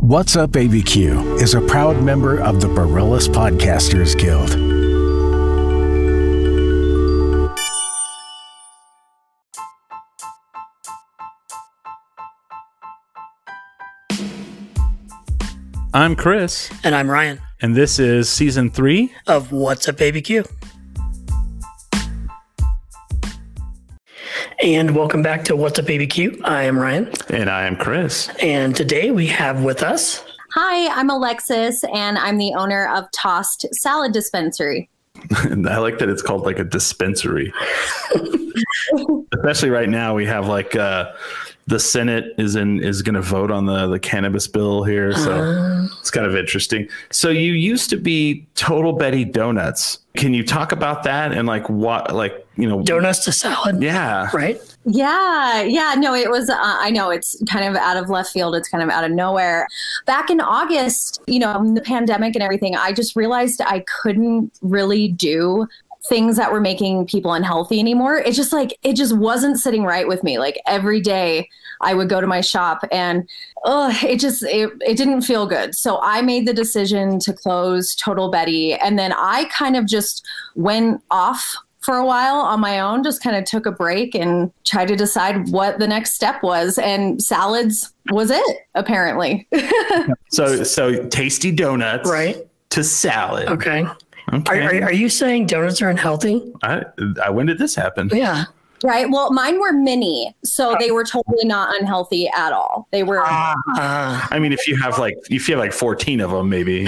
What's Up ABQ is a proud member of the Barillas Podcasters Guild. I'm Chris, And I'm Ryan and this is season three. of What's Up ABQ. And welcome back to What's Up ABQ. I am Ryan. And I am Chris. And today we have with us Hi, I'm Alexis, and I'm the owner of Tossed Salad Dispensary. I like that it's called like a dispensary. Especially right now, we have like uh, the Senate is in is going to vote on the the cannabis bill here, so it's kind of interesting. So you used to be Total Betty Donuts. Can you talk about that and like what like you know? Donuts to Salad, Yeah, right? Yeah, yeah, no, it was, uh, I know it's kind of out of left field. It's kind of out of nowhere. Back in August, you know, the pandemic and everything, I just realized I couldn't really do things that were making people unhealthy anymore. It just like, it just wasn't sitting right with me. Like every day I would go to my shop and oh, it just, it, it didn't feel good. So I made the decision to close Total Betty. And then I kind of just went off for a while on my own, just kind of took a break and tried to decide what the next step was. And salads was it, apparently. so so tasty donuts, Right. To salad. Okay. Are, Okay. are, are you saying donuts are unhealthy? I, I, when did this happen? Yeah. right. Well, mine were mini, so they were totally not unhealthy at all. They were. Uh, I mean, if you have like if you have like fourteen of them, maybe.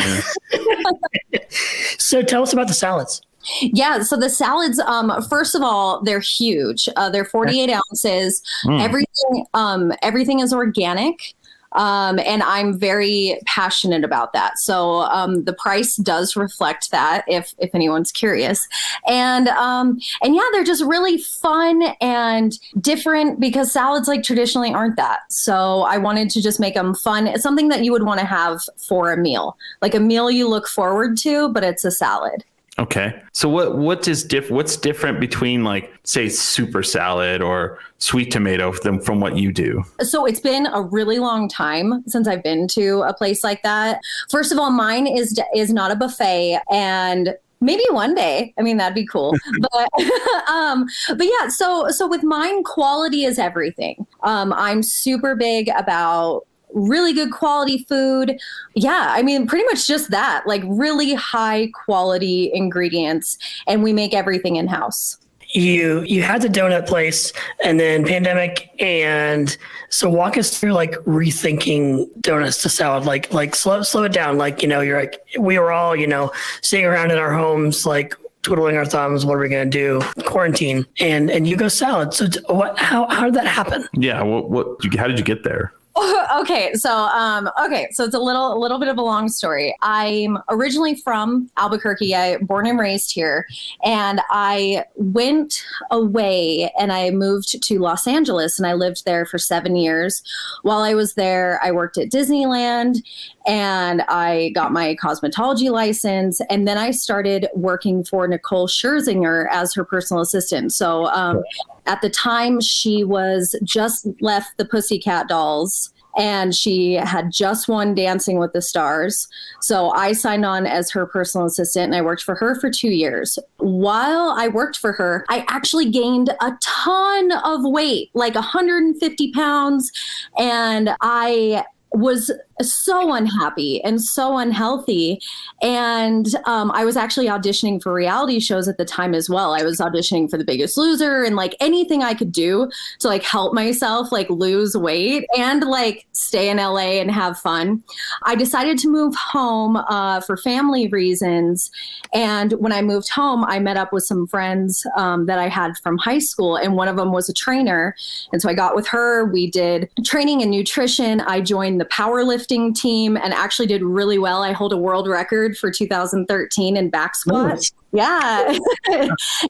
yeah. so tell us about the salads. Yeah, so the salads, um, first of all, they're huge. Uh, they're 48 ounces. Mm. Everything, um, everything is organic. Um, and I'm very passionate about that. So um, the price does reflect that, if if anyone's curious. And um, and yeah, they're just really fun and different because salads like traditionally aren't that. So I wanted to just make them fun. It's something that you would want to have for a meal, like a meal you look forward to, but it's a salad. Okay. So what what is diff what's different between like say super salad or sweet tomato from from what you do? So it's been a really long time since I've been to a place like that. First of all, mine is is not a buffet and maybe one day i mean that'd be cool but um but yeah so so with mine quality is everything um i'm super big about really good quality food. Yeah i mean pretty much just that like really high quality ingredients and we make everything in house You you had the donut place and then pandemic and so walk us through like rethinking donuts to salad. Like like slow slow it down. Like you know you're like we were all you know sitting around in our homes like twiddling our thumbs what are we going to do? Quarantine and and you go salad. So t- what how how did that happen? Yeah. What what you, how did you get there? okay so um okay so it's a little a little bit of a long story. I'm originally from albuquerque. I born and raised here and i went away and i moved to los angeles and i lived there for seven years. While i was there i worked at disneyland and i got my cosmetology license and then i started working for nicole scherzinger as her personal assistant. So um, at the time she was just left the pussycat dolls and she had just won dancing with the stars. So i signed on as her personal assistant and i worked for her for two years. While i worked for her i actually gained a ton of weight like 150 pounds and i was so unhappy and so unhealthy. And um, I was actually auditioning for reality shows at the time as well. I was auditioning for The Biggest Loser and like anything I could do to like help myself like lose weight and like stay in LA and have fun. I decided to move home uh, for family reasons. And when I moved home, I met up with some friends um, that I had from high school, and one of them was a trainer. And so I got with her. We did training and nutrition. I joined the powerlifting team and actually did really well. I hold a world record for 2013 in back squats. Yeah.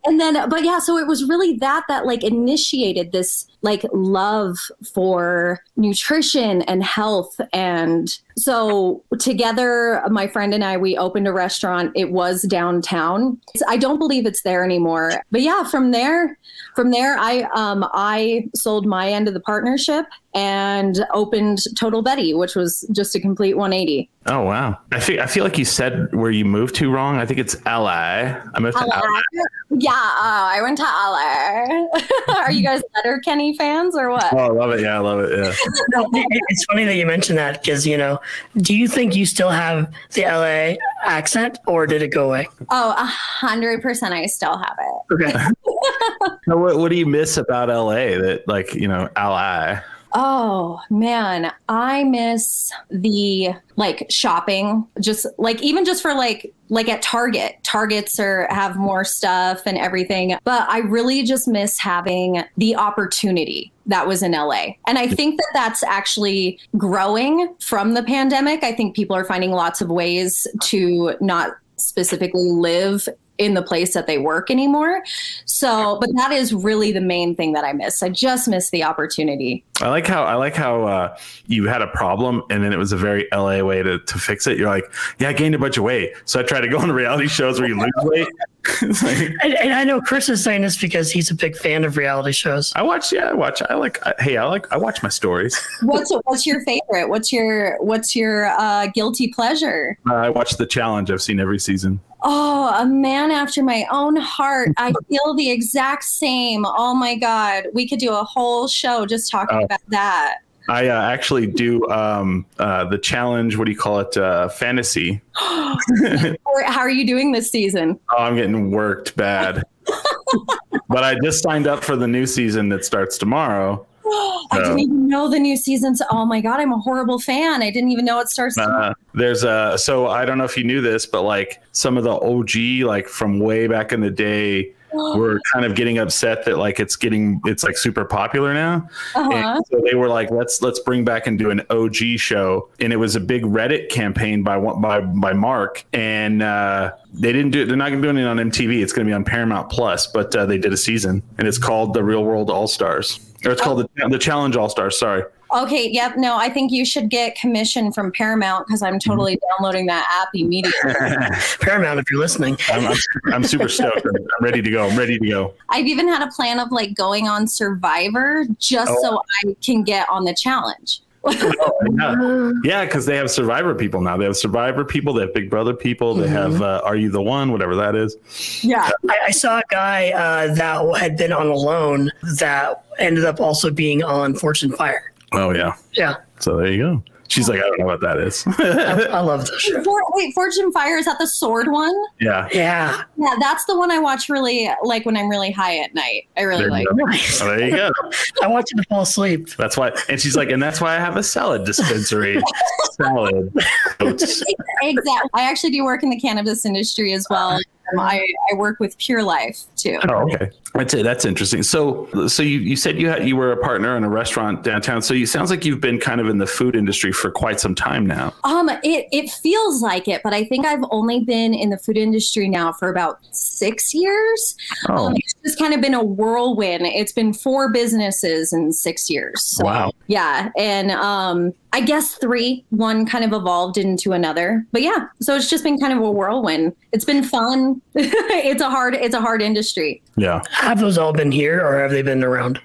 and then, but yeah, so it was really that that like initiated this like love for nutrition and health. And so together, my friend and I, we opened a restaurant. It was downtown. I don't believe it's there anymore. But yeah, from there, from there, I um I sold my end of the partnership and opened Total Betty, which was just a complete 180. Oh wow! I feel I feel like you said where you moved to wrong. I think it's LA. I moved to LA. Yeah, uh, I went to LA. Are you guys Letterkenny fans or what? Oh, I love it. Yeah, I love it. Yeah. No, it- it's funny that you mentioned that because you know, do you think you still have the LA accent or did it go away? Oh, a hundred percent. I still have it. Okay. So what, what do you miss about LA that like you know LA? Oh man, I miss the like shopping. Just like even just for like like at Target. Targets are have more stuff and everything. But I really just miss having the opportunity that was in LA. And I think that that's actually growing from the pandemic. I think people are finding lots of ways to not specifically live in the place that they work anymore. So, but that is really the main thing that I miss. I just miss the opportunity. I like how I like how uh, you had a problem and then it was a very LA way to, to fix it. You're like, yeah, I gained a bunch of weight, so I try to go on reality shows where you lose weight. Like, And, and I know Chris is saying this because he's a big fan of reality shows. I watch, yeah, I watch. I like. I, hey, I like. I watch my stories. What's what's your favorite? What's your what's your uh, guilty pleasure? Uh, I watch the challenge. I've seen every season. Oh, a man after my own heart. I feel the exact same. Oh my god, we could do a whole show just talking Oh. about that. I uh, actually do um, uh, the challenge. What do you call it? Uh, fantasy. How are you doing this season? Oh, I'm getting worked bad. but I just signed up for the new season that starts tomorrow. I didn't even know the new season's. Oh my god, I'm a horrible fan. I didn't even know it starts. Uh, there's a so I don't know if you knew this, but like some of the OG like from way back in the day were kind of getting upset that like it's getting it's like super popular now. uh-huh. And so they were like, let's let's bring back and do an OG show, and it was a big Reddit campaign by one- by by Mark, and uh, they didn't do it. They're not going to do it on MTV. It's going to be on Paramount Plus, but uh, they did a season, and it's called the Real World All Stars, or it's oh. called the, the Challenge All Stars. Sorry. Okay, yep. No, I think you should get commission from Paramount because I'm totally mm-hmm. downloading that app immediately. Paramount, if you're listening. I'm, I'm, I'm super stoked. I'm ready to go. I'm ready to go. I've even had a plan of like going on Survivor just Oh. so I can get on the challenge. Yeah, yeah, because they have Survivor people now. They have Survivor people. They have Big Brother people. They have uh, Are You the One? Whatever that is. Yeah. I, I saw a guy uh, that had been on Alone that ended up also being on Forged in Fire. Oh yeah. Yeah, So there you go. She's like, I don't know what that is. I, I love the show. For, wait, Forged in Fire is that the sword one? yeah. Yeah, Yeah, that's the one I watch really like when I'm really high at night. I really There like. you nice. Oh, there you go. I want you to fall asleep. That's why. And she's like, and that's why I have a salad dispensary. salad. Exactly. I actually do work in the cannabis industry as well. Um, I, I work with PurLife too. Oh, okay. That's it. That's interesting. So, so you, you said you had you were a partner in a restaurant downtown. So you sounds like you've been kind of in the food industry for quite some time now. Um, it it feels like it, but I think I've only been in the food industry now for about six years. Oh, Um, it's just kind of been a whirlwind. It's been four businesses in six years. So, wow. Yeah, and um, I guess three. One kind of evolved into another, but yeah. So it's just been kind of a whirlwind. It's been fun. it's a hard. It's a hard industry. Yeah. Have those all been here or have they been around?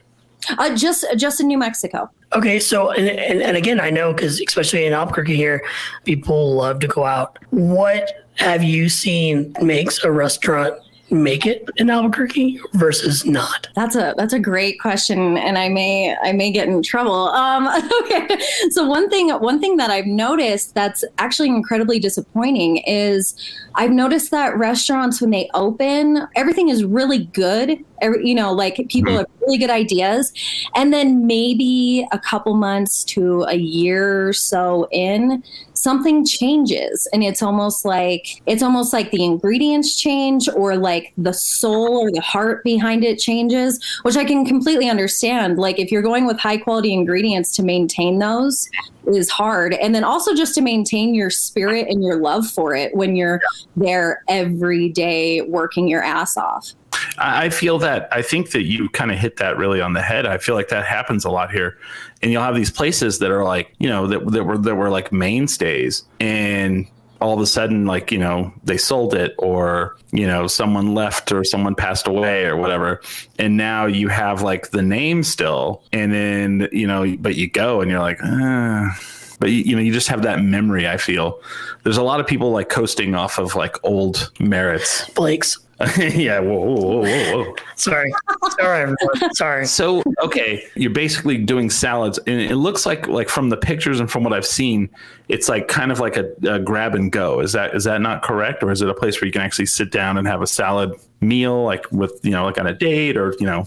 Uh, just just in New Mexico. Okay, so and, and, and again, I know because especially in Albuquerque here, people love to go out. What have you seen makes a restaurant make it in Albuquerque versus not? That's a that's a great question, and I may I may get in trouble. Um, okay, so one thing one thing that I've noticed that's actually incredibly disappointing is I've noticed that restaurants when they open, everything is really good. Every, you know, like people Mhm. have really good ideas, and then maybe a couple months to a year or so in, something changes. And it's almost like it's almost like the ingredients change or like the soul or the heart behind it changes which i can completely understand. Like if you're going with high quality ingredients to maintain those is hard. And then also just to maintain your spirit and your love for it when you're there every day working your ass off I feel that I think that you kind of hit that really on the head. I feel like that happens a lot here, and you'll have these places that are like you know that that were that were like mainstays, and all of a sudden like you know they sold it or you know someone left or someone passed away or whatever and now you have like the name still and then you know but you go and you're like ah. But you, you know you just have that memory i feel there's a lot of people like coasting off of like old merits Blake's. yeah whoa, whoa, whoa, whoa, whoa. Sorry. Sorry, everyone. Sorry. So okay, you're basically doing salads, and it looks like like from the pictures and from what I've seen, it's like kind of like a, a grab and go. Is that is that not correct, or is it a place where you can actually sit down and have a salad meal, like with you know like on a date, or you know?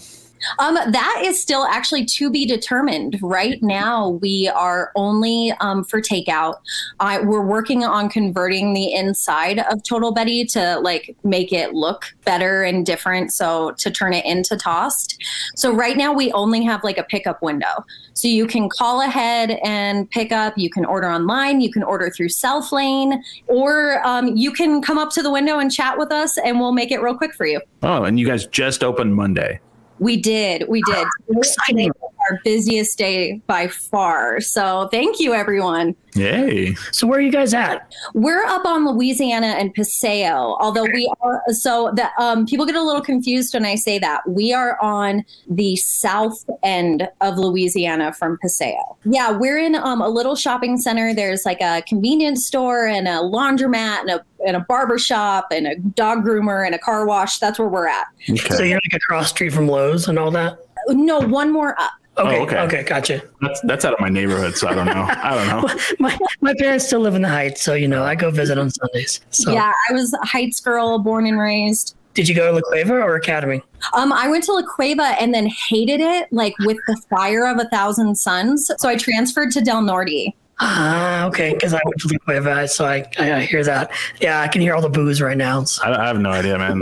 Um, that is still actually to be determined. Right now, we are only um, for takeout. I, we're working on converting the inside of Total Betty to like make it look better and different. So to turn it into tossed. So right now, we only have like a pickup window. So you can call ahead and pick up. You can order online. You can order through Self Lane, or um, you can come up to the window and chat with us, and we'll make it real quick for you. Oh, and you guys just opened Monday. We did. We did. Exciting. Our busiest day by far. So thank you, everyone. Yay! So where are you guys at? We're up on Louisiana and Paseo, although we are so that um, people get a little confused when I say that. We are on the south end of Louisiana from Paseo. Yeah, we're in um, a little shopping center. There's like a convenience store and a laundromat and a and a barber shop and a dog groomer and a car wash. That's where we're at. Okay. So you're like across street from Lowe's and all that? No, one more up. Okay. Oh, okay. okay. Gotcha. that's that's out of my neighborhood, so I don't know. I don't know. My, my parents still live in the Heights, so you know I go visit on Sundays. So Yeah, I was a Heights girl, born and raised. did you go to La Cueva or Academy? Um, I went to La Cueva and then hated it, like with the fire of a thousand suns. So I transferred to Del Norte. Ah, okay. Because I went to La Cueva, so I, I hear that. Yeah, I can hear all the boos right now. So, I, I have no idea, man.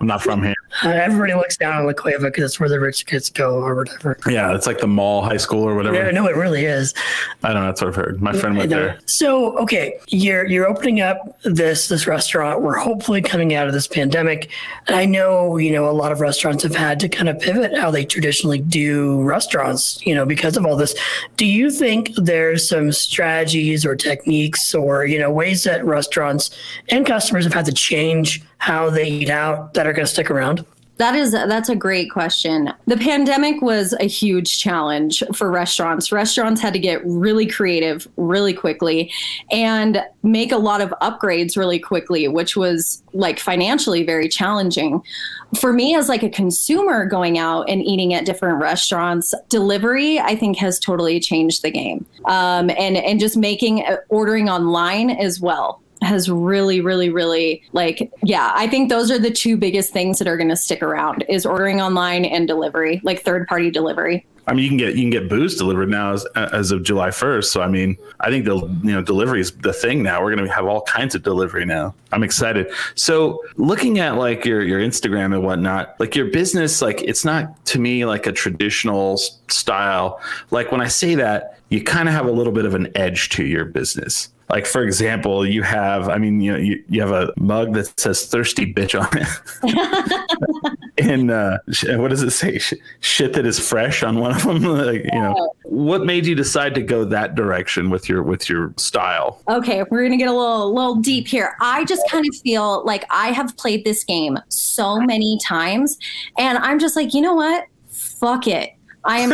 I'm not from here. uh, everybody looks down on La Cueva because it's where the rich kids go or whatever. Yeah, it's like the mall high school or whatever. Yeah, no, it really is. I don't know. That's what I've heard. My friend went there. So, okay, you're you're opening up this this restaurant. We're hopefully coming out of this pandemic, and I know you know a lot of restaurants have had to kind of pivot how they traditionally do restaurants. You know, because of all this. Do you think there's some strategies or techniques or you know ways that restaurants and customers have had to change how they eat out that are going to stick around? That is that's a great question. The pandemic was a huge challenge for restaurants. Restaurants had to get really creative really quickly and make a lot of upgrades really quickly, which was like financially very challenging. For me as like a consumer going out and eating at different restaurants, delivery I think has totally changed the game. Um, and and just making uh, ordering online as well has really really really like yeah i think those are the two biggest things that are going to stick around is ordering online and delivery like third party delivery I mean, you can get you can get booze delivered now as, as of July 1st. So I mean, I think the you know delivery is the thing now. We're going to have all kinds of delivery now. I'm excited. So looking at like your your Instagram and whatnot, like your business, like it's not to me like a traditional style. Like when I say that, you kind of have a little bit of an edge to your business. Like for example, you have, I mean, you know, you, you have a mug that says "thirsty bitch" on it. and uh, what does it say? Sh- shit that is fresh on one of them. like, you know, what made you decide to go that direction with your with your style? okay we're going to get a little little deep here i just kind of feel like i have played this game so many times and i'm just like you know what fuck it I am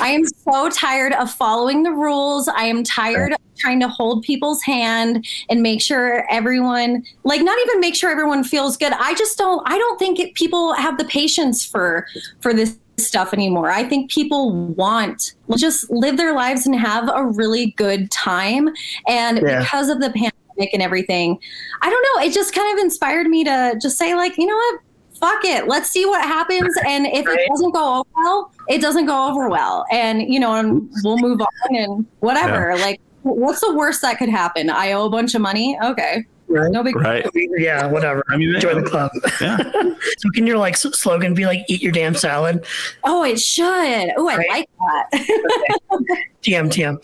I am so tired of following the rules. I am tired of trying to hold people's hand and make sure everyone like not even make sure everyone feels good. I just don't I don't think it, people have the patience for for this stuff anymore. I think people want just live their lives and have a really good time and Yeah. because of the pandemic and everything, I don't know, it just kind of inspired me to just say like, you know what? Fuck it. Let's see what happens. And if Right. it doesn't go over well, it doesn't go over well. And, you know, and we'll move on and whatever. Like, what's the worst that could happen? I owe a bunch of money. Okay. Right. No big Right. Yeah, whatever. I mean, Join the club. yeah. so can your like slogan be like "Eat your damn salad"? Oh, it should. Oh, I Right. like that. TM TM.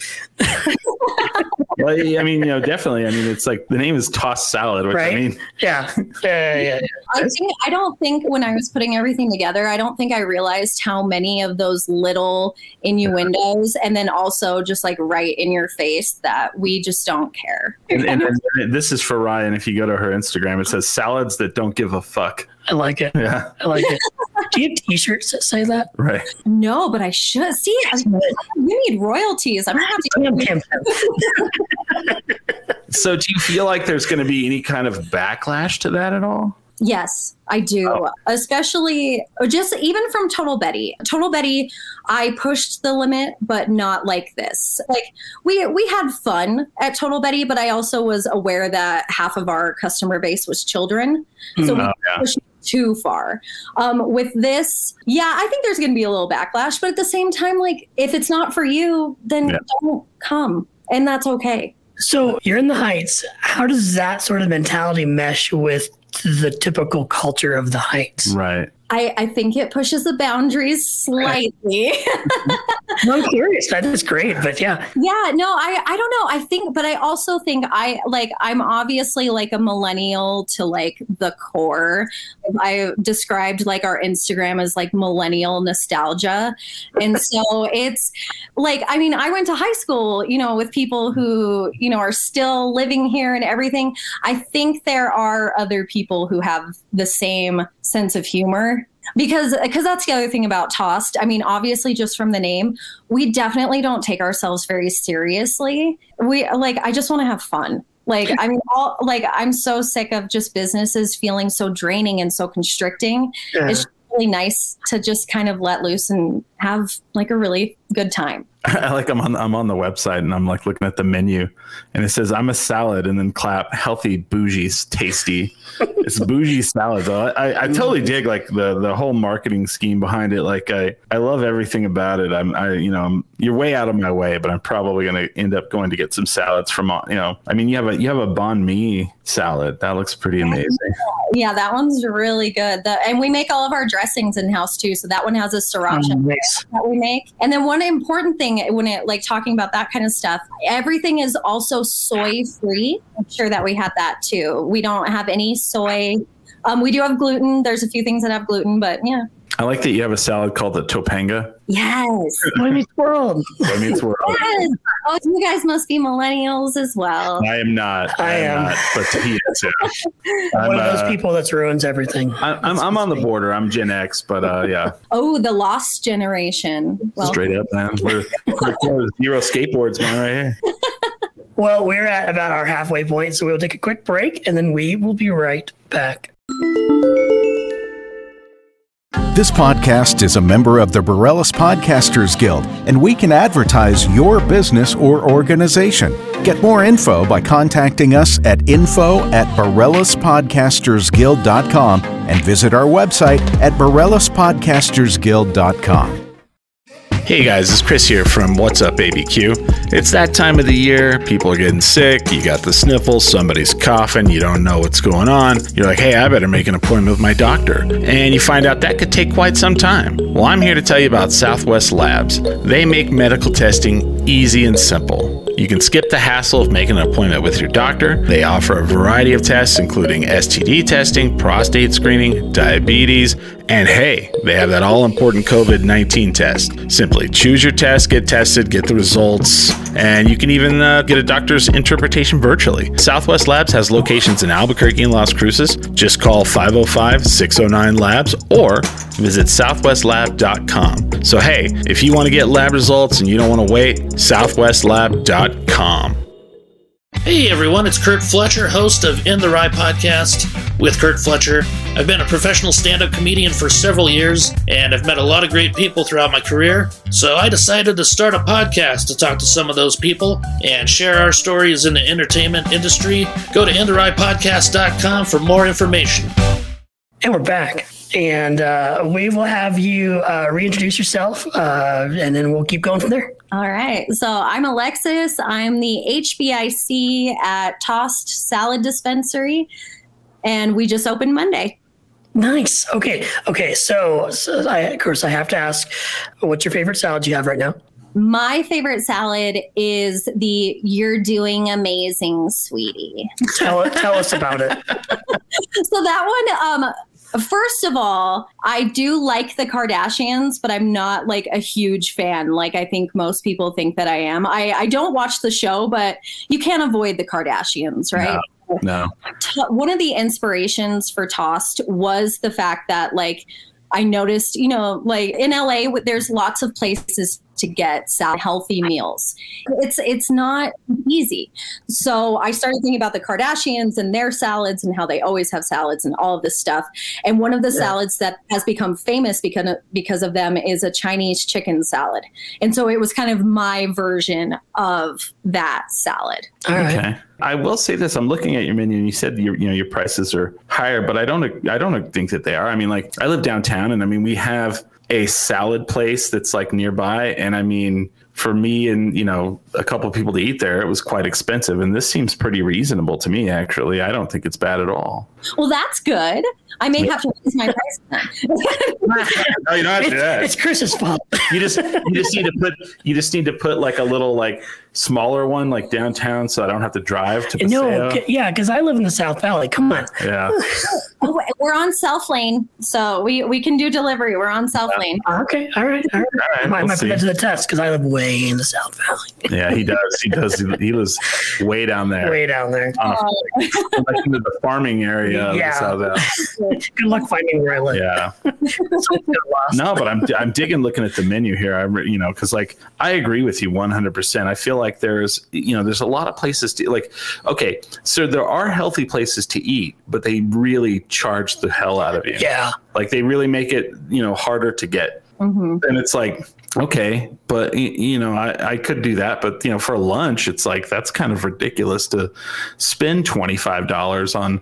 Well, well, I mean, you know, definitely. I mean, it's like the name is tossed salad, which Right. I mean, Yeah. Yeah. yeah, yeah. I think I don't think when I was putting everything together, I don't think I realized how many of those little innuendos and then also just like right in your face that we just don't care. and, and, and this is for Ryan. If you go to her Instagram, it says salads that don't give a fuck. I like it. Yeah, I like it. Do you have t-shirts that say that? right. No, but I should see. I, you need royalties. I'm gonna have to. Damn, damn, damn. So, do you feel like there's going to be any kind of backlash to that at all? Yes, I do. Oh. Especially oh, just even from Total Betty. Total Betty, I pushed the limit, but not like this. Like we we had fun at Total Betty, but I also was aware that half of our customer base was children. So we mm, Oh, yeah. pushed it too far. Um, with this, yeah, I think there's going to be a little backlash, but at the same time, like if it's not for you, then Yeah. don't come, and that's okay. So you're in the Heights. How does that sort of mentality mesh with the typical culture of the Heights? Right. I, I think it pushes the boundaries slightly. I'm curious. That is great, but yeah, yeah, no, I, I don't know. I think, but I also think I like, I'm obviously like a millennial to like the core. I described like our Instagram as like millennial nostalgia. And so it's like, I mean, I went to high school, you know, with people who, you know, are still living here and everything. I think there are other people who have the same sense of humor because because that's the other thing about tossed. I mean obviously just from the name we definitely don't take ourselves very seriously. We like i just want to have fun. Like i mean all like i'm so sick of just businesses feeling so draining and so constricting. Yeah. it's really nice to just kind of let loose and have like a really good time I like I'm on I'm on the website and I'm like looking at the menu and it says I'm a salad and then clap healthy bougie tasty. it's bougie salad though. I, I totally dig like the the whole marketing scheme behind it. Like I I love everything about it. I'm I you know I'm, you're way out of my way, but I'm probably gonna end up going to get some salads from you know. I mean you have a you have a banh mi salad that looks pretty amazing. Yeah that one's really good the, and we make all of our dressings in house too so that one has a sriracha Um, nice. that we make. And then one important thing when it like talking about that kind of stuff, everything is also soy free. I'm sure that we had that too. We don't have any soy. Um, we do have gluten. There's a few things that have gluten, but yeah. I like that you have a salad called the topanga. Yes. Boy Meets World. I mean, it's where yes. Oh, you guys must be millennials as well. I am not. I am. not, but he is. Yeah. I'm, One of those uh, people that ruins everything. I- I'm, I'm on the border. I'm Gen X, but uh, yeah, Oh, the lost generation. Well, straight up, man. We're, we're zero skateboards, man, right here. Well, we're at about our halfway point, so we'll take a quick break and then we will be right back. This podcast is a member of the Bareilles Podcasters Guild, and we can advertise your business or organization. Get more info by contacting us at info at Bareilles.podcastersguild.com and visit our website at Bareilles.podcastersguild.com. Hey guys, it's Chris here from What's Up ABQ. It's that time of the year. People are getting sick. You got the sniffles. Somebody's coughing. You don't know what's going on. You're like, hey, I better make an appointment with my doctor. And you find out that could take quite some time. Well, I'm here to tell you about Southwest Labs. They make medical testing easy and simple. You can skip the hassle of making an appointment with your doctor. They offer a variety of tests, including STD testing, prostate screening, diabetes, and hey, they have that all important COVID 19 test. Simply choose your test, get tested, get the results, and you can even uh, get a doctor's interpretation virtually. Southwest Labs has locations in Albuquerque and Las Cruces. Just call 505 609 Labs or visit southwestlab.com. So, hey, if you want to get lab results and you don't want to wait, southwestlab.com. Hey everyone, it's Kurt Fletcher, host of In the Rye podcast with Kurt Fletcher. I've been a professional stand up comedian for several years, and I've met a lot of great people throughout my career. So I decided to start a podcast to talk to some of those people and share our stories in the entertainment industry. Go to InTheRyePodcast.com for more information. And we're back. And uh, we will have you uh, reintroduce yourself, uh, and then we'll keep going from there. All right. So I'm Alexis. I'm the HBIC at Tossed Salad Dispensary, and we just opened Monday. Nice. Okay. Okay. So, so I, of course, I have to ask, what's your favorite salad you have right now? My favorite salad is the "You're doing amazing, sweetie." Tell tell us about it. so that one, um, First of all, I do like the Kardashians, but I'm not like a huge fan. Like I think most people think that I am. I, I don't watch the show, but you can't avoid the Kardashians, right? No. no. One of the inspirations for Tossed was the fact that like I noticed, you know, like in LA, there's lots of places to get healthy meals. It's it's not easy. So I started thinking about the Kardashians and their salads and how they always have salads and all of this stuff. And one of the yeah. salads that has become famous because of, because of them is a Chinese chicken salad. And so it was kind of my version of that salad. Okay. I will say this: I'm looking at your menu, and you said your you know your prices are higher, but I don't I don't think that they are. I mean, like I live downtown, and I mean we have a salad place that's like nearby, and I mean for me and you know a couple of people to eat there, it was quite expensive, and this seems pretty reasonable to me. Actually, I don't think it's bad at all. Well, that's good. I may have to raise my price. no, you don't have to do that. It's Chris's fault. You just you just need to put you just need to put like a little like smaller one like downtown, so I don't have to drive to. Paseo. No, yeah, because I live in the South Valley. Come on. Yeah. oh, we're on South Lane, so we we can do delivery. We're on South yeah. Lane. Okay, all right, all right. All right I might, we'll might put that to the test because I live way in the South Valley. yeah, he does. He does. He lives way down there. Way down there. Uh, like into the farming area. Yeah. Good luck finding where I live. Yeah. no, but I'm I'm digging looking at the menu here. I am you know because like I agree with you 100. percent I feel like there's you know there's a lot of places to like. Okay, so there are healthy places to eat, but they really charge the hell out of you. Yeah. Like they really make it you know harder to get. Mm-hmm. And it's like okay but you know I, I could do that but you know for lunch it's like that's kind of ridiculous to spend $25 on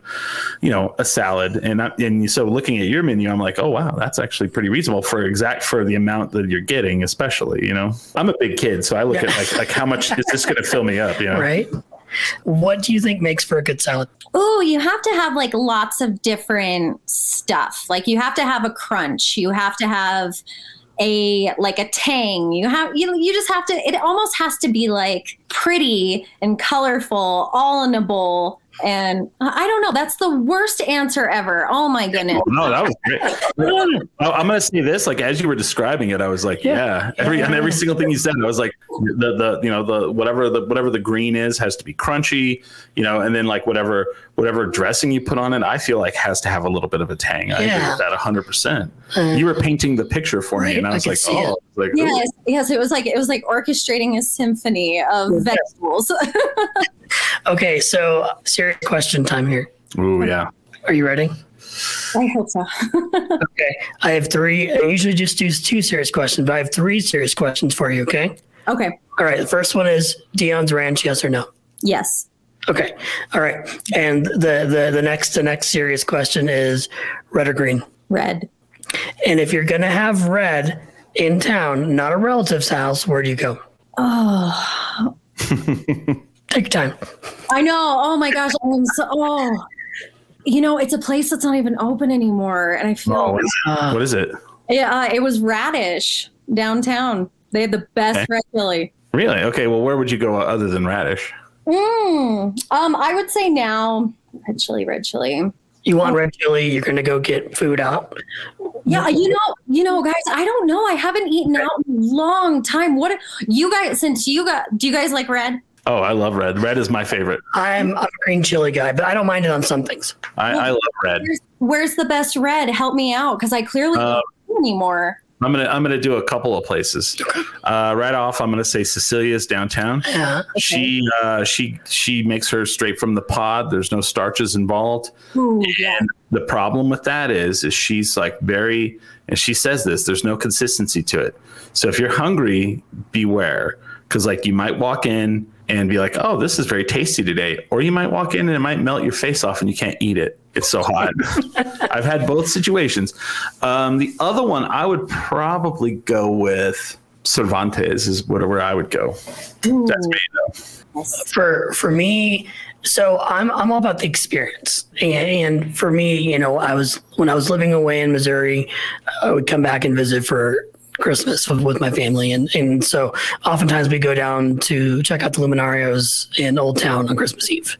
you know a salad and I, and so looking at your menu i'm like oh wow that's actually pretty reasonable for exact for the amount that you're getting especially you know i'm a big kid so i look yeah. at like like how much is this going to fill me up you know right what do you think makes for a good salad? Oh, you have to have like lots of different stuff. Like you have to have a crunch. You have to have a like a tang. You have you you just have to. It almost has to be like pretty and colorful, all in a bowl. And I don't know. That's the worst answer ever. Oh my goodness. Oh, no, that was great. I'm gonna say this. Like as you were describing it, I was like, yeah. yeah. Every and every single thing you said, I was like, the the you know the whatever the whatever the green is has to be crunchy, you know, and then like whatever whatever dressing you put on it, I feel like has to have a little bit of a tang. I yeah. agree with that 100. percent You were painting the picture for me, and I was I like, oh, like, yes, yes. It was like it was like orchestrating a symphony of vegetables. okay, so serious question time here. Oh yeah. Are you ready? I hope so. okay, I have three. I usually just do two serious questions, but I have three serious questions for you. Okay. Okay. All right. The first one is Dion's Ranch. Yes or no? Yes. Okay. All right. And the the the next the next serious question is red or green? Red. And if you're gonna have red in town, not a relative's house, where do you go? Oh. Take your time. I know. Oh my gosh. I'm so oh. You know, it's a place that's not even open anymore. And I feel oh, what, is uh, what is it? Yeah, uh, it was Radish downtown. They had the best okay. red chili. Really? Okay. Well, where would you go other than Radish? Mm, um, I would say now red chili, red chili. You want red chili? You're gonna go get food out. Yeah, you know, you know, guys. I don't know. I haven't eaten out in a long time. What you guys? Since you got, do you guys like red? Oh, I love red. Red is my favorite. I'm, I'm a green chili guy, but I don't mind it on some things. I, I love red. Where's, where's, the best red? Help me out, because I clearly uh, don't anymore. I'm gonna I'm gonna do a couple of places. Uh, right off, I'm gonna say Cecilia's downtown. Yeah, okay. She uh, she she makes her straight from the pod. There's no starches involved. Ooh, yeah. And the problem with that is is she's like very and she says this. There's no consistency to it. So if you're hungry, beware because like you might walk in and be like, "Oh, this is very tasty today," or you might walk in and it might melt your face off and you can't eat it. It's so hot. I've had both situations. Um, the other one, I would probably go with Cervantes. Is whatever I would go. Ooh. That's me though. For for me, so I'm I'm all about the experience, and, and, for me, you know, I was when I was living away in Missouri, I would come back and visit for Christmas with, with my family, and and so oftentimes we go down to check out the Luminarios in Old Town on Christmas Eve.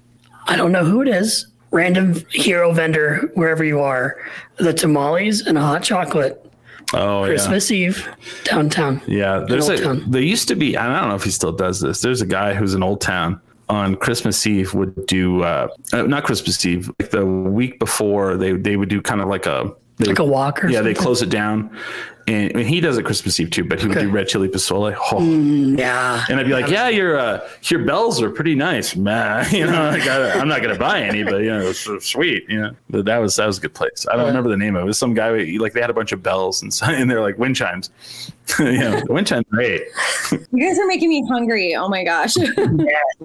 I don't know who it is, random hero vendor wherever you are, the tamales and a hot chocolate. Oh Christmas Eve downtown. yeah. Yeah, there's a Town. there used to be. I don't know if he still does this. There's a guy who's in Old Town on Christmas Eve would do uh, uh not Christmas Eve like the week before they they would do kind of like a they Like a walk or yeah they close it down. And, and he does it Christmas Eve too but he would do red chili pozole. Oh. Yeah. and I'd be like yeah. Your uh, your bells are pretty nice. Man you know like, I, I'm not gonna buy any but you know it's so sweet you know. But that was that was a good place. I don't remember the name of it, it was some guy like they had a bunch of bells and, so, and they're like wind chimes. You know the wind chimes great. You guys are making me hungry. Oh my gosh. yeah,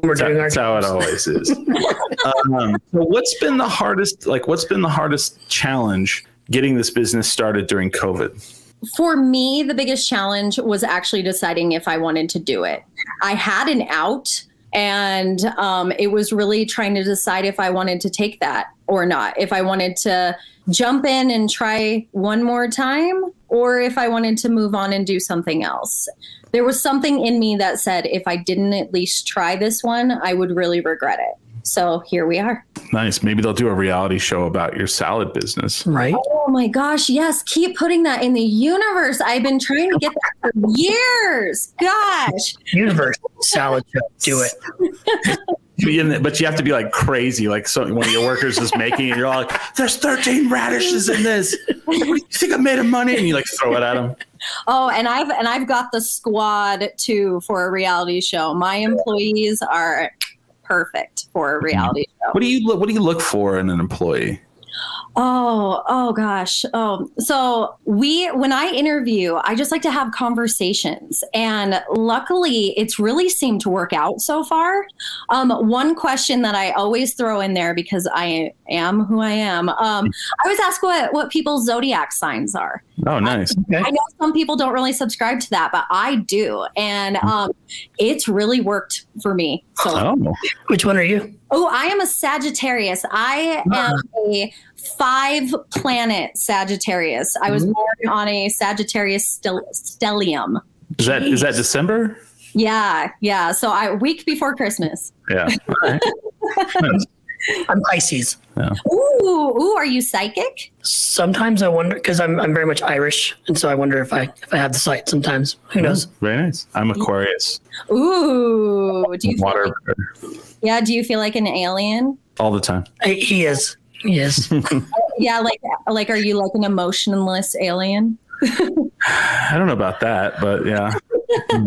We're doing our that's how it always is. um, so what's been the hardest? Like, what's been the hardest challenge getting this business started during COVID? For me, the biggest challenge was actually deciding if I wanted to do it. I had an out, and um, it was really trying to decide if I wanted to take that or not. If I wanted to jump in and try one more time, or if I wanted to move on and do something else. There was something in me that said if I didn't at least try this one, I would really regret it. So here we are. Nice. Maybe they'll do a reality show about your salad business. right. Oh my gosh, yes, keep putting that in the universe. I've been trying to get that for years. Gosh. Universe salad show. Do it. But you have to be like crazy, like so one of your workers is making, and you're all like, "There's 13 radishes in this. What do you think I made of money?" And you like throw it at them. Oh, and I've and I've got the squad too for a reality show. My employees are perfect for a mm-hmm. reality show. What do you look? What do you look for in an employee? Oh, oh gosh. Oh, so we, when I interview, I just like to have conversations. And luckily, it's really seemed to work out so far. Um, one question that I always throw in there because I am who I am, um, I always ask what, what people's zodiac signs are. Oh, nice. Okay. I know some people don't really subscribe to that, but I do. And um, it's really worked for me. So, Oh, Which one are you? oh, I am a Sagittarius. I am a five planet Sagittarius. I was mm-hmm. born on a Sagittarius stel- stellium. is that is that December? Yeah, yeah. So I week before Christmas. Yeah. All right. Nice. I'm Pisces. Ooh, ooh, are you psychic? Sometimes I wonder because I'm I'm very much Irish, and so I wonder if I if I have the sight. Sometimes who knows? Very nice. I'm Aquarius. Ooh, do you feel Water like, yeah? Do you feel like an alien? all the time. I, he is. He is. Yeah, like like are you like an emotionless alien? I don't know about that, but yeah. I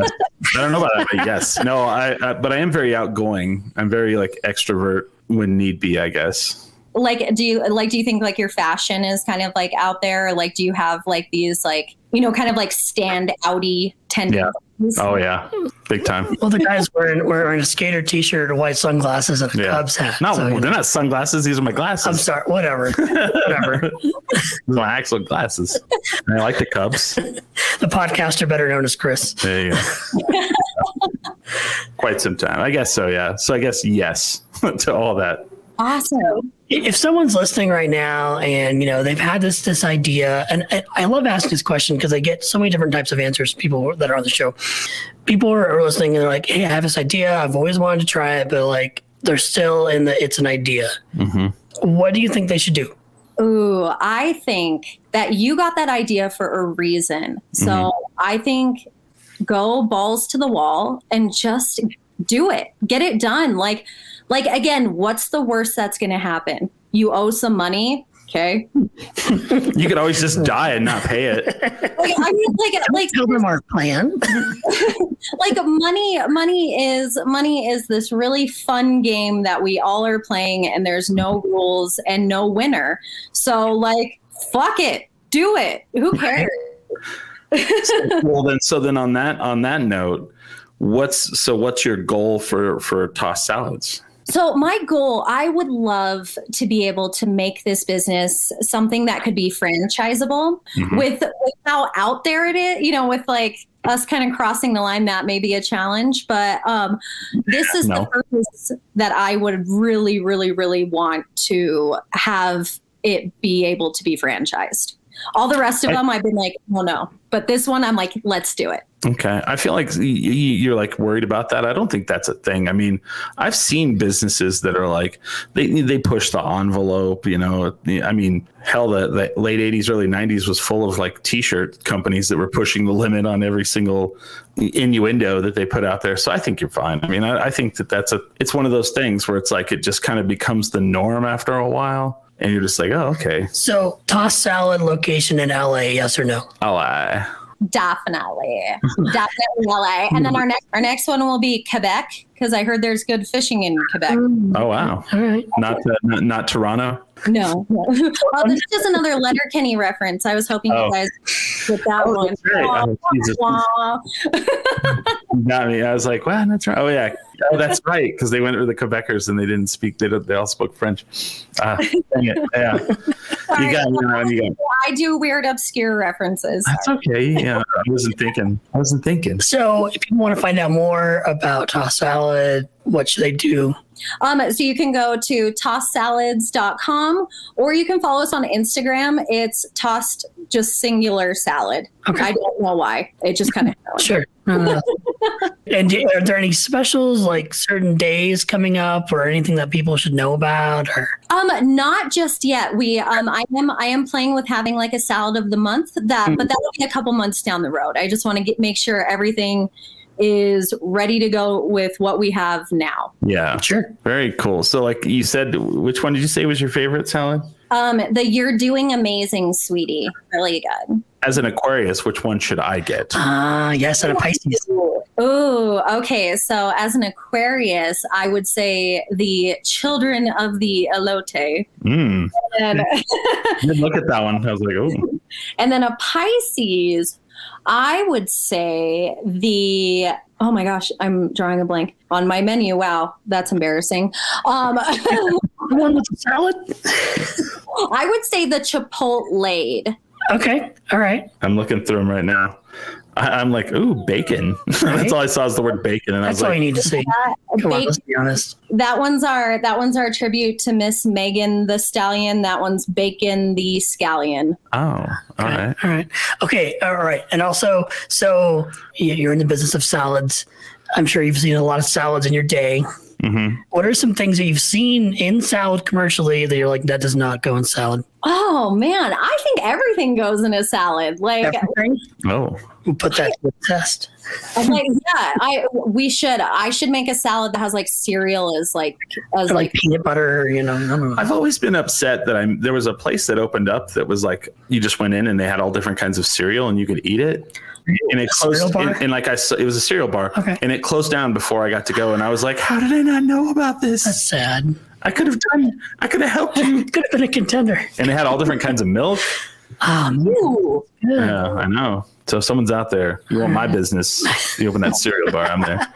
don't know about that, but yes. No, I, I but I am very outgoing. I'm very like extrovert when need be, I guess. like do you like do you think like your fashion is kind of like out there or like do you have like these like you know kind of like stand outy tendencies Oh yeah. Big time. well, the guy's wearing wearing a skater T-shirt, or white sunglasses, and a Yeah. Cubs hat. No, So, you they're not sunglasses, these are my glasses. I'm sorry. Whatever. whatever. These are my actual glasses. And I like the Cubs. The podcaster, better known as Chris. There you go. Quite some time. I guess so, yeah. So I guess yes to all that. awesome if someone's listening right now and you know they've had this this idea and, and i love asking this question because i get so many different types of answers people that are on the show. People are, are listening and they're like hey i have this idea. I've always wanted to try it but like they're still in the it's an idea. Hmm what do you think they should do? Ooh i think that you got that idea for a reason. So i think go balls to the wall and just do it. Get it done. Like like again what's the worst that's going to happen? You owe some money okay? You could always just die and not pay it. like i mean like like tell them our plan. Like money money is money is this really fun game that we all are playing and there's no rules and no winner. So like fuck it. Do it. Who cares? Well then so then on that on that note, what's so what's your goal for for tossed salads? So, my goal, I would love to be able to make this business something that could be franchisable Mhm. with, with how out there it is, you know, with like us kind of crossing the line, that may be a challenge. But um, this is No. the purpose that I would really, really, really want to have it be able to be franchised. All the rest of them, I've been like, well, no. But this one, I'm like, let's do it. Okay. I feel like you're like worried about that. I don't think that's a thing. I mean, I've seen businesses that are like they they push the envelope, you know. I mean, hell the, the late 80s early 90s was full of like t-shirt companies that were pushing the limit on every single innuendo that they put out there. So I think you're fine. I mean, I, I think that that's a it's one of those things where it's like it just kind of becomes the norm after a while. And you're just like, oh, okay, So, toss salad location in LA, yes or no? I'll. Definitely, definitely LA. And then our next our next one will be Quebec because I heard there's good fishing in Quebec. Oh, wow. All right. Not, uh, not, not Toronto. No, no. well, this is just another Letterkenny reference. I was hoping Oh. you guys get that one. that's right. Oh, Wah. You got me. I was like, wow, that's right. Oh yeah, oh, that's right. Because they went with the Quebecers and they didn't speak. They they all spoke French. Ah, dang it. Yeah, you got me. now, You got me. I do weird, obscure references. That's okay. Yeah, I wasn't thinking. I wasn't thinking. So, if you want to find out more about toss salad, what should they do? Um, so you can go to tosssalads.com or you can follow us on Instagram. It's tossed just singular salad. Okay. I don't know why. It just kind of Sure. Uh, and do, are there any specials like certain days coming up or anything that people should know about? Or Um, not just yet. We um I am I am playing with having like a salad of the month that but that will be a couple months down the road. I just want to get make sure everything is ready to go with what we have now. Yeah, sure. very cool. So, like you said, which one did you say was your favorite salad? Um, the you're doing amazing, sweetie. Really good. As an Aquarius, which one should I get? Ah, yes, and a Pisces. Oh, okay. So as an Aquarius, I would say the children of the elote. Mm. And, I did look at that one. I was like, oh, and then a Pisces, I would say the oh my gosh, I'm drawing a blank on my menu. Wow, that's embarrassing. Um, The one with the salad? I would say the Chipotle. Okay. All right. I'm looking through them right now. I, I'm like, ooh, bacon. That's all I saw is the word bacon, and I was like, That's was all like, you need to see. Come on, let's be honest. That one's our that one's our tribute to Miss Megan Thee Stallion. That one's Bacon the Scallion. oh, all right. All right. Okay. All right. And also, so y- you're in the business of salads. I'm sure you've seen a lot of salads in your day. Hmm What are some things that you've seen in salad commercially that you're like, that does not go in salad? Oh man, I think everything goes in a salad. Like, Everything? Oh, We'll put that to the test. I'm like yeah, I we should. I should make a salad that has like cereal as like as like like peanut butter, you know. I don't know. I've always been upset that I'm. There was a place that opened up that was like you just went in and they had all different kinds of cereal and you could eat it. And it A closed. bar? And, and like I, saw, it was a cereal bar. Okay. And it closed down before I got to go. And I was like, how did I not know about this?" That's sad. I could have done. I could have helped you. Could have been a contender. And they had all different kinds of milk. Oh, man. ooh. Yeah, I know. So if someone's out there, you want my business, you open that cereal bar, I'm there.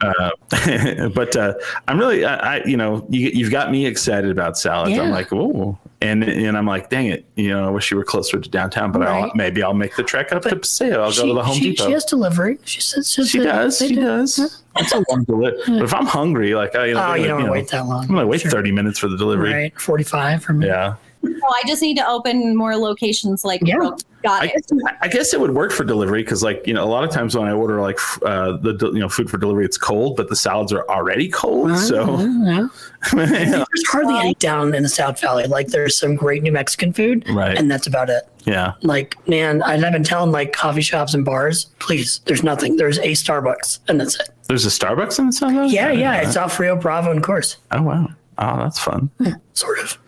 Uh, but uh, I'm really, I, I, you know, you, you've got me excited about salads. I'm like, oh, and and I'm like, dang it, you know, I wish you were closer to downtown, but I'll, maybe I'll make the trek up to But Paseo. I'll go to the Home she, Depot. she has delivery. She says she, She does. She do. does. That's a long delivery. But if I'm hungry, like I, you know, Oh, you don't want to know, wait that long. I'm gonna wait Sure. 30 minutes for the delivery. Right, forty-five for me. Yeah. Oh, I just need to open more locations. Like, Yeah. Brooke got I, it. I guess it would work for delivery because, like, you know, a lot of times when I order like uh, the you know food for delivery, it's cold, but the salads are already cold. Uh, So yeah. There's hardly any down in the South Valley. Like there's some great New Mexican food, Right. and that's about it. yeah, Like, man, I've been telling like coffee shops and bars, please, there's nothing. There's a Starbucks, and that's it. there's a Starbucks in the South Valley? Yeah, yeah, it's off Rio Bravo and Coors, Oh wow. Oh, that's fun. sort of.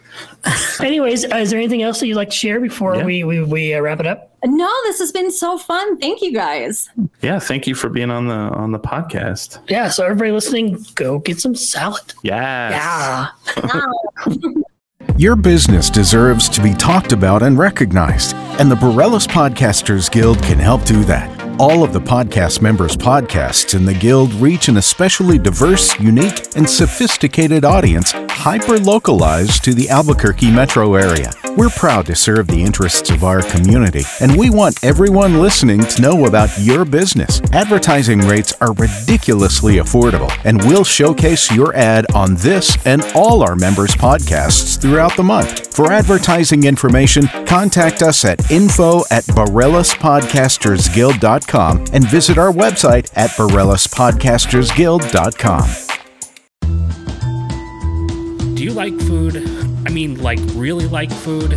Anyways, uh, is there anything else that you'd like to share before Yeah. we we, we uh, wrap it up? No, this has been so fun. Thank you guys. Yeah, thank you for being on the on the podcast. Yeah. So everybody listening, go get some salad. Yes. Yeah. Your business deserves to be talked about and recognized, and the Borellis Podcasters Guild can help do that. All of the podcast members' podcasts in the Guild reach an especially diverse, unique, and sophisticated audience hyper localized to the Albuquerque metro area. We're proud to serve the interests of our community, and we want everyone listening to know about your business. Advertising rates are ridiculously affordable, and we'll showcase your ad on this and all our members' podcasts throughout the month. For advertising information, contact us at info at BorellisPodcastersGuild.com and visit our website at BorellisPodcastersGuild.com. Do you like food? I mean, like, really like food?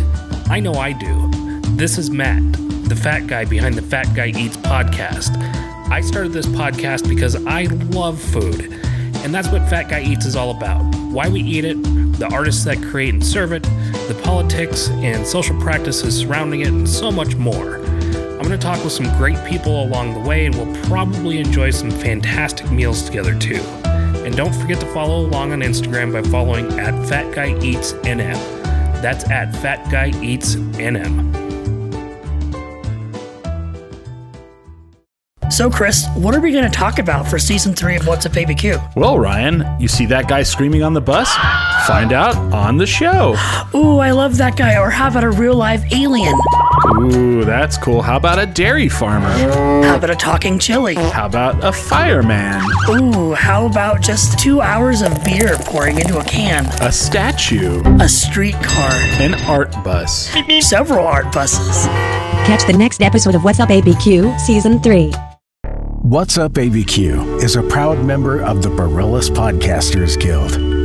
I know I do. This is Matt, the fat guy behind the Fat Guy Eats podcast. I started this podcast because I love food, and that's what Fat Guy Eats is all about. Why we eat it, the artists that create and serve it, the politics and social practices surrounding it, and so much more. I'm going to talk with some great people along the way, and we'll probably enjoy some fantastic meals together too. And don't forget to follow along on Instagram by following at Fat Guy Eats NM. That's at Fat Guy Eats NM. So, Chris, what are we going to talk about for season three of What's Up ABQ? Well, Ryan, you see that guy screaming on the bus? Find out on the show. Ooh, I love that guy. Or how about a real live alien? Ooh, that's cool. How about a dairy farmer? How about a talking chili? How about a fireman? Ooh, how about just two hours of beer pouring into a can? A statue? A streetcar? An art bus? Several art buses. Catch the next episode of What's Up ABQ, Season 3. What's Up ABQ is a proud member of the Barillas Podcasters Guild.